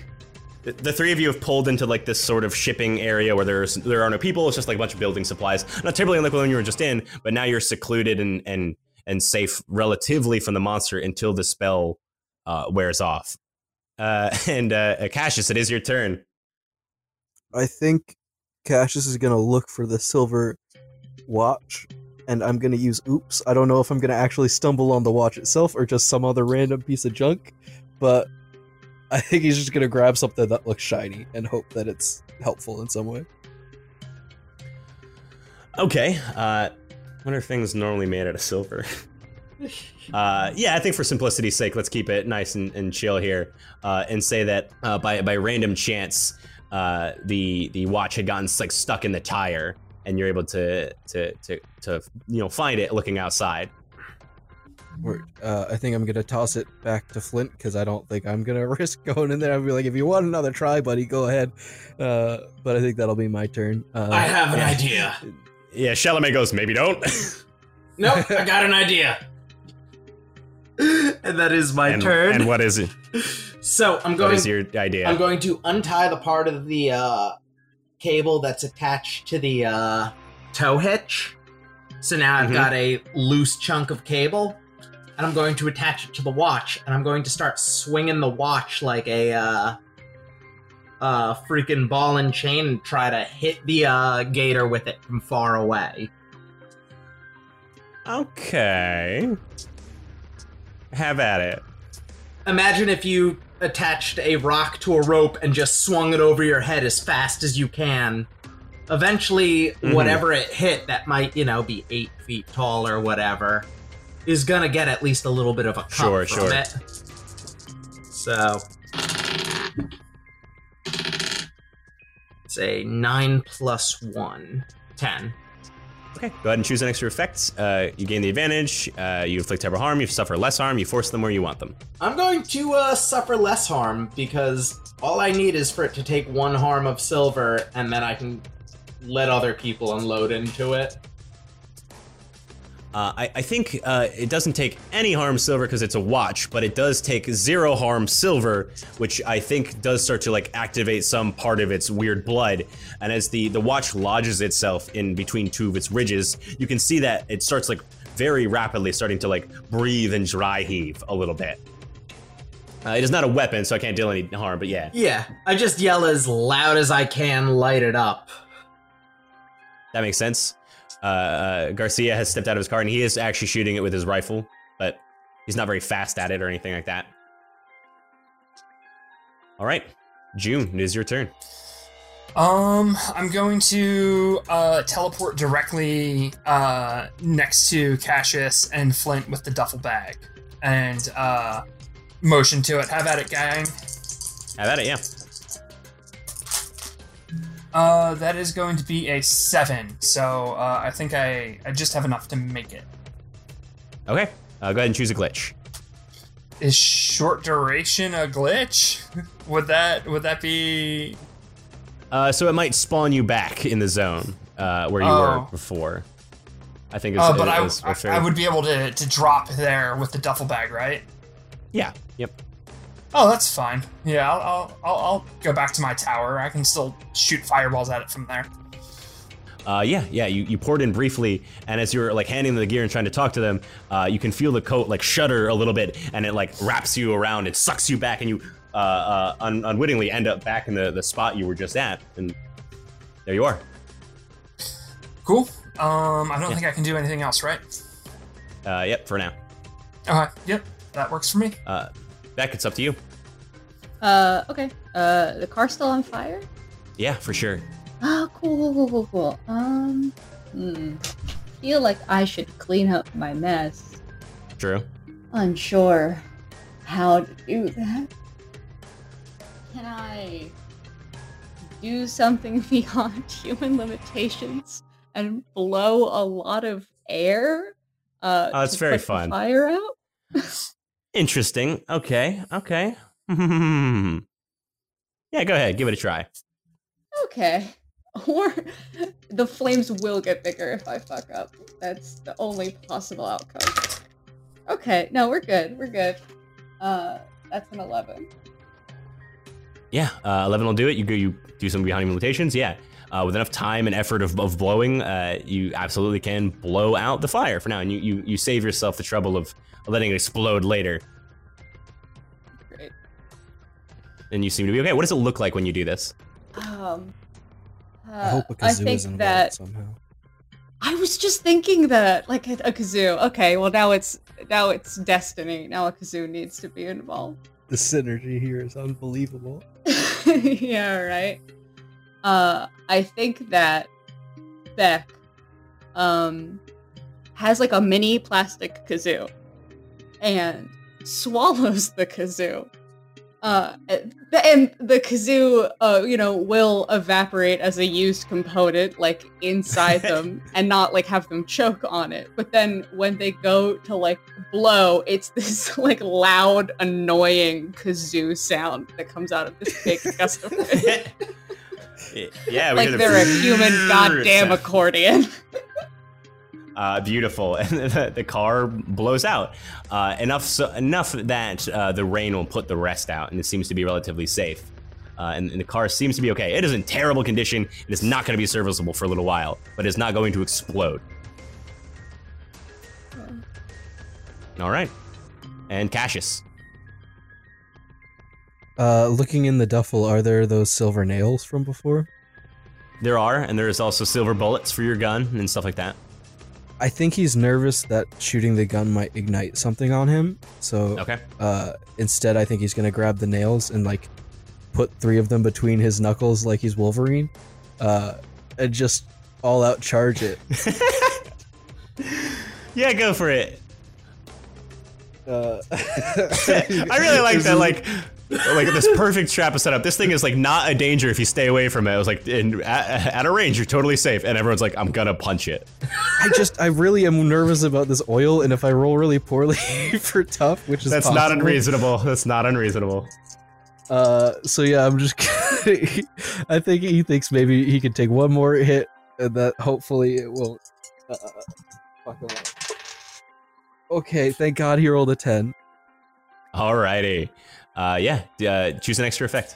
The, three of you have pulled into like this sort of shipping area where there's there are no people. It's just like a bunch of building supplies. Not terribly unlike the one you were just in, but now you're secluded and and and safe relatively from the monster until the spell uh, wears off. Uh, and uh, Cassius, it is your turn. I think Cassius is gonna look for the silver watch, and I'm gonna use oops. I don't know if I'm gonna actually stumble on the watch itself or just some other random piece of junk, but I think he's just gonna grab something that looks shiny and hope that it's helpful in some way. Okay. Uh, what are things normally made out of silver? uh, yeah, I think for simplicity's sake, let's keep it nice and, and chill here, uh, and say that uh, by by random chance, uh, the the watch had gotten like stuck in the tire, and you're able to to to to you know find it looking outside. Or, uh, I think I'm gonna toss it back to Flint because I don't think I'm gonna risk going in there. I'll be like, if you want another try, buddy, go ahead. Uh, but I think that'll be my turn. Uh, I have an yeah. idea. Yeah, Chalamet goes, maybe don't. Nope, I got an idea. and that is my and, turn. and what is it? so I'm going. is your idea? I'm going to untie the part of the uh, cable that's attached to the uh, tow hitch. So now I've Mhm. got a loose chunk of cable, and I'm going to attach it to the watch, and I'm going to start swinging the watch like a uh, uh, freaking ball and chain, and try to hit the uh, gator with it from far away. Okay. Have at it. Imagine if you attached a rock to a rope and just swung it over your head as fast as you can. Eventually, Mhm. whatever it hit that might, you know, be eight feet tall or whatever, is gonna get at least a little bit of a cut Sure, from sure. it. So, say nine plus one, ten. Okay, go ahead and choose an extra effect. Uh, you gain the advantage. Uh, you inflict terrible harm. You suffer less harm. You force them where you want them. I'm going to uh, suffer less harm because all I need is for it to take one harm of silver, and then I can let other people unload into it. Uh, I, I think uh, it doesn't take any harm silver because it's a watch, but it does take zero harm silver, which I think does start to like activate some part of its weird blood. And as the the watch lodges itself in between two of its ridges, you can see that it starts like very rapidly starting to like breathe and dry heave a little bit. Uh, it is not a weapon, so I can't deal any harm. But yeah, Yeah, I just yell as loud as I can, light it up. That makes sense. Uh, uh, Garcia has stepped out of his car and he is actually shooting it with his rifle, but he's not very fast at it or anything like that. All right, June, it is your turn. Um, I'm going to uh, teleport directly uh, next to Cassius and Flint with the duffel bag, and uh, motion to it. Have at it, gang. Have at it, yeah. Uh, that is going to be a seven. So uh, I think I I just have enough to make it. Okay, uh, go ahead and choose a glitch. Is short duration a glitch? Would that would that be? Uh, so it might spawn you back in the zone uh, where you Oh. were before. I think. It's, Uh, but I, is I, I would be able to to drop there with the duffel bag, right? Yeah. Yep. Oh, that's fine. Yeah, I'll, I'll, I'll, go back to my tower. I can still shoot fireballs at it from there. Uh, yeah, yeah. You, you poured in briefly, and as you're like handing them the gear and trying to talk to them, uh, you can feel the coat like shudder a little bit, and it like wraps you around and sucks you back, and you uh, uh, un- unwittingly end up back in the, the spot you were just at, and there you are. Cool. Um, I don't Yeah. think I can do anything else, right? Uh, yep, for now. Okay. Yep. That works for me. Uh, Beck, it's up to you. Uh, okay. Uh, the car's still on fire? Yeah, for sure. Oh, cool, cool, cool, cool. Um, hmm. Feel like I should clean up my mess. True. Unsure how to do that. Can I do something beyond human limitations and blow a lot of air? Uh, Oh, it's very fun. Fire out. Interesting. Okay. Okay. yeah, go ahead. Give it a try. Okay. Or the flames will get bigger if I fuck up. That's the only possible outcome. Okay, no, we're good. We're good. Uh, that's an 11. Yeah, uh, 11 will do it. You go, you do some behind limitations. Yeah. Uh, with enough time and effort of, of blowing, uh, you absolutely can blow out the fire for now, and you, you, you save yourself the trouble of letting it explode later. And you seem to be okay. What does it look like when you do this? Um, uh, I hope a I kazoo think is involved that somehow. I was just thinking that, like a, a kazoo. Okay, well now it's now it's destiny. Now a kazoo needs to be involved. The synergy here is unbelievable. yeah, right. Uh, I think that Beck, um, has like a mini plastic kazoo, and swallows the kazoo. Uh, and and the kazoo, uh, you know, will evaporate as a used component, like inside them, and not like have them choke on it. But then when they go to like blow, it's this like loud, annoying kazoo sound that comes out of this big gust of wind yeah, like they're a human goddamn accordion. Uh, beautiful, and the, the car blows out uh, enough so, enough that uh, the rain will put the rest out, and it seems to be relatively safe. Uh, and, and the car seems to be okay. It is in terrible condition. It is not going to be serviceable for a little while, but it's not going to explode. All right, and Cassius. Uh, looking in the duffel, are there those silver nails from before? There are, and there's also silver bullets for your gun and stuff like that. I think he's nervous that shooting the gun might ignite something on him. So Okay. uh, instead, I think he's gonna grab the nails and like put three of them between his knuckles, like he's Wolverine, uh, and just all out charge it. Yeah, go for it. Uh, I really like that. Like, like this perfect trap is set up. This thing is like not a danger if you stay away from it. It was like in, at, at a range, you're totally safe, and everyone's like, "I'm gonna punch it." I just, I really am nervous about this oil, and if I roll really poorly for tough, which is That's not unreasonable. That's not unreasonable. Uh, so yeah, I'm just. I think he thinks maybe he can take one more hit, and that hopefully it will. Uh, fuck him up. Okay, thank God he rolled a ten. Alrighty. Uh, yeah. Uh, choose an extra effect.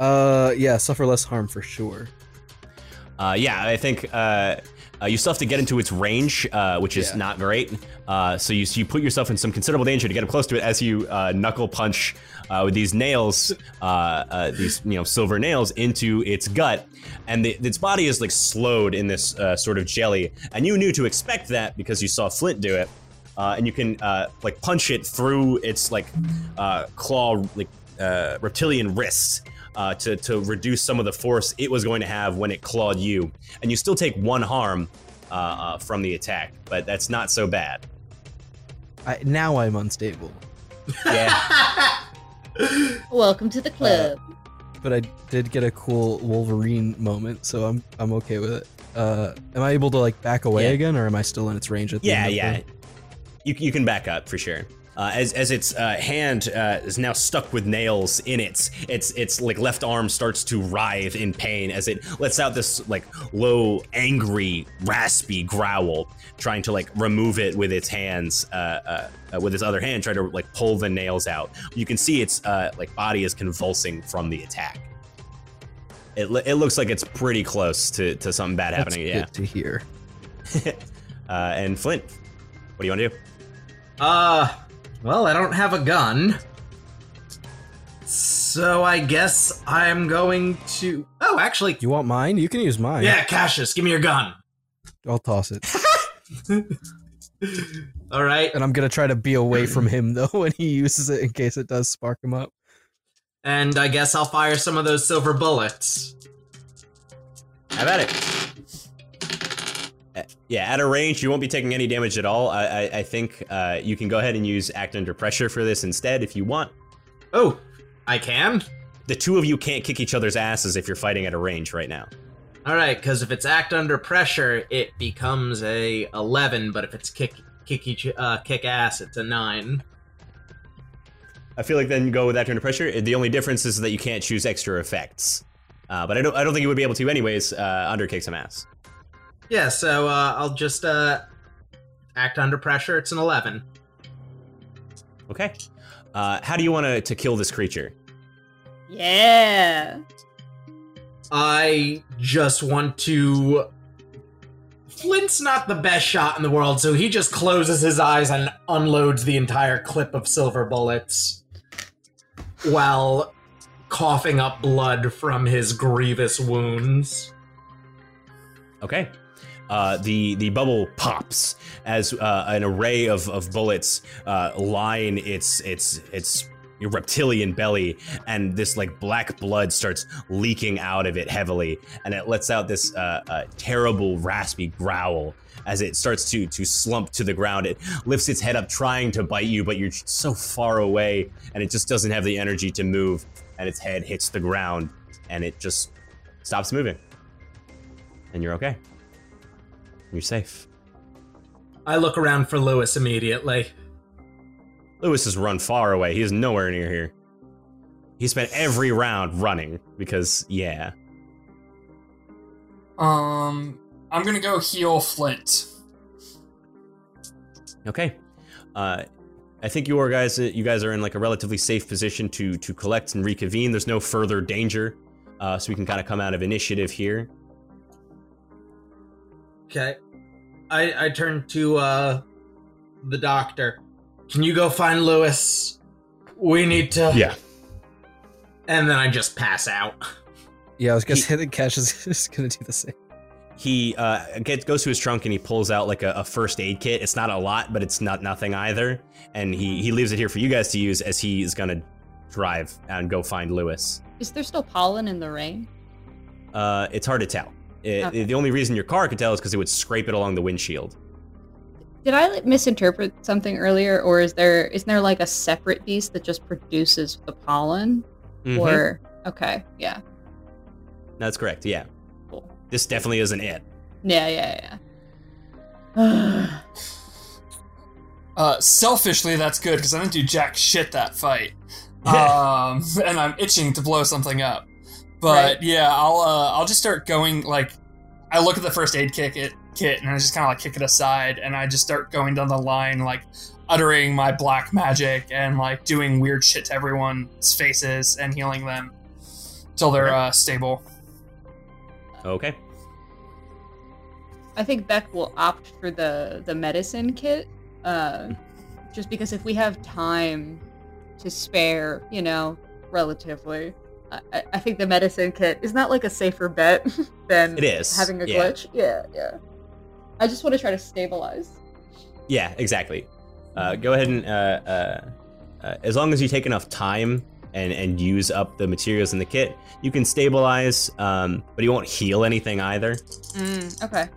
Uh, yeah, suffer less harm for sure. Uh, yeah, I think uh, uh, you still have to get into its range, uh, which is Yeah. not great. Uh, so you, you put yourself in some considerable danger to get up close to it as you uh, knuckle punch uh, with these nails, uh, uh, these you know silver nails into its gut, and the, its body is like slowed in this uh, sort of jelly. And you knew to expect that because you saw Flint do it, uh, and you can uh, like punch it through its like uh, claw like uh, reptilian wrists uh, to, to reduce some of the force it was going to have when it clawed you. And you still take one harm uh, uh, from the attack, but that's not so bad. I, now I'm unstable, Yeah. Welcome to the club. but I did get a cool Wolverine moment, so I'm I'm okay with it. Uh, am I able to like back away Yeah. again, or am I still in its range at the yeah, end of yeah. the- You, you can back up for sure. Uh, as, as its uh, hand uh, is now stuck with nails in its its its like left arm starts to writhe in pain as it lets out this like low angry raspy growl trying to like remove it with its hands uh, uh, uh, with its other hand try to like pull the nails out you can see its uh, like body is convulsing from the attack it, it looks like it's pretty close to, to something bad That's happening yeah good to hear. uh, and Flint what do you want to do Uh, well, I don't have a gun. So I guess I'm going to. Oh, actually. You want mine? You can use mine. Yeah, Cassius, give me your gun. I'll toss it. All right. And I'm gonna try to be away from him though when he uses it in case it does spark him up. And I guess I'll fire some of those silver bullets. Have at it. Uh, Yeah, at a range, you won't be taking any damage at all. I, I, I think uh, you can go ahead and use Act Under Pressure for this instead if you want. Oh, I can? The two of you can't kick each other's asses if you're fighting at a range right now. All right, because if it's act under pressure, it becomes a 11, but if it's kick kick each uh, kick ass, it's a 9. I feel like then go with Act Under Pressure. The only difference is that you can't choose extra effects. Uh, but I don't, I don't think you would be able to anyways uh, under kick some ass. Yeah, so uh, I'll just uh, act under pressure. It's an 11. Okay. Uh, how do you want to to kill this creature? Yeah. I just want to. Flint's not the best shot in the world, so he just closes his eyes and unloads the entire clip of silver bullets while coughing up blood from his grievous wounds. Okay. Uh, the the bubble pops as uh, an array of, of bullets uh, line its its its reptilian belly, and this like black blood starts leaking out of it heavily, and it lets out this uh, uh, terrible raspy growl as it starts to to slump to the ground. It lifts its head up, trying to bite you, but you're so far away, and it just doesn't have the energy to move. And its head hits the ground, and it just stops moving, and you're okay. You're safe. I look around for Lewis immediately. Lewis has run far away. He is nowhere near here. He spent every round running because, yeah. Um, I'm gonna go heal Flint. Okay. Uh, I think you are guys. You guys are in like a relatively safe position to to collect and reconvene. There's no further danger, uh, so we can kind of come out of initiative here. Okay. I I turn to uh the doctor. Can you go find Lewis? We need to Yeah. And then I just pass out. Yeah, I was gonna He- say that Cash is just gonna do the same. He uh, gets goes to his trunk and he pulls out like a, a first aid kit. It's not a lot, but it's not nothing either. And he he leaves it here for you guys to use as he is gonna drive and go find Lewis. Is there still pollen in the rain? Uh, it's hard to tell. It- Okay. The only reason your car could tell is because it would scrape it along the windshield. Did I like, misinterpret something earlier, or is there isn't there like a separate beast that just produces the pollen? Mhm. Or okay, yeah, That's correct. Yeah. cool. This definitely isn't it. Yeah, yeah, yeah. Uh, selfishly, that's good because I didn't do jack shit that fight. Um, and I'm itching to blow something up. But Right. yeah, I'll uh, I'll just start going like I look at the first aid kit it, kit and I just kind of like kick it aside and I just start going down the line like uttering my black magic and like doing weird shit to everyone's faces and healing them till they're Okay. uh, stable. Okay. I think Beck will opt for the the medicine kit, uh, just because if we have time to spare, you know, relatively, I, I- I think the medicine kit is not like a safer bet than It is, having a yeah. glitch. Yeah, yeah. I just want to try to stabilize. Yeah, exactly. Uh, go ahead and, uh, uh, uh, as long as you take enough time and, and use up the materials in the kit, you can stabilize, um, but you won't heal anything either. Mm, okay.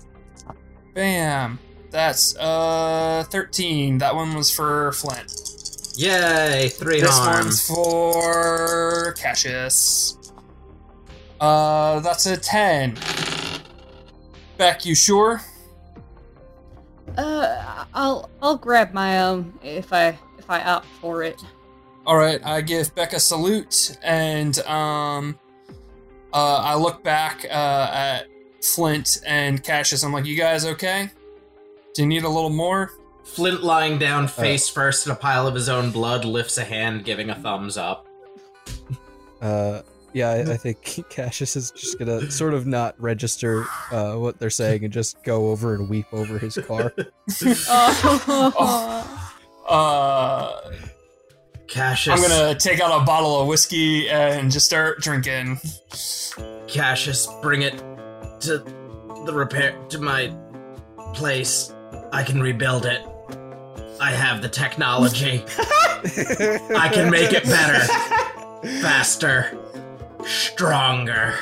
Bam. That's uh 13. That one was for Flint. Yay, three This harm. one's for Cassius. Uh, that's a 10. Beck, you sure? Uh, I'll I'll grab my own if I if I opt for it. All right, I give Beck a salute, and um, uh, I look back uh, at Flint and Cassius. I'm like, "You guys okay? Do you need a little more?" Flint lying down face first in a pile of his own blood lifts a hand, giving a thumbs up. Uh, yeah, I, I think Cassius is just gonna sort of not register uh, what they're saying and just go over and weep over his car. Oh. Uh, Cassius. I'm gonna take out a bottle of whiskey and just start drinking. Cassius, bring it to the repair to my place. I can rebuild it. I have the technology. I can make it better, faster, stronger.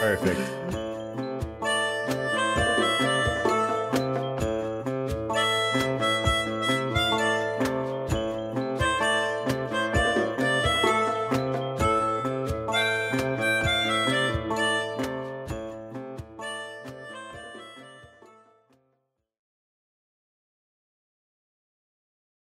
Perfect.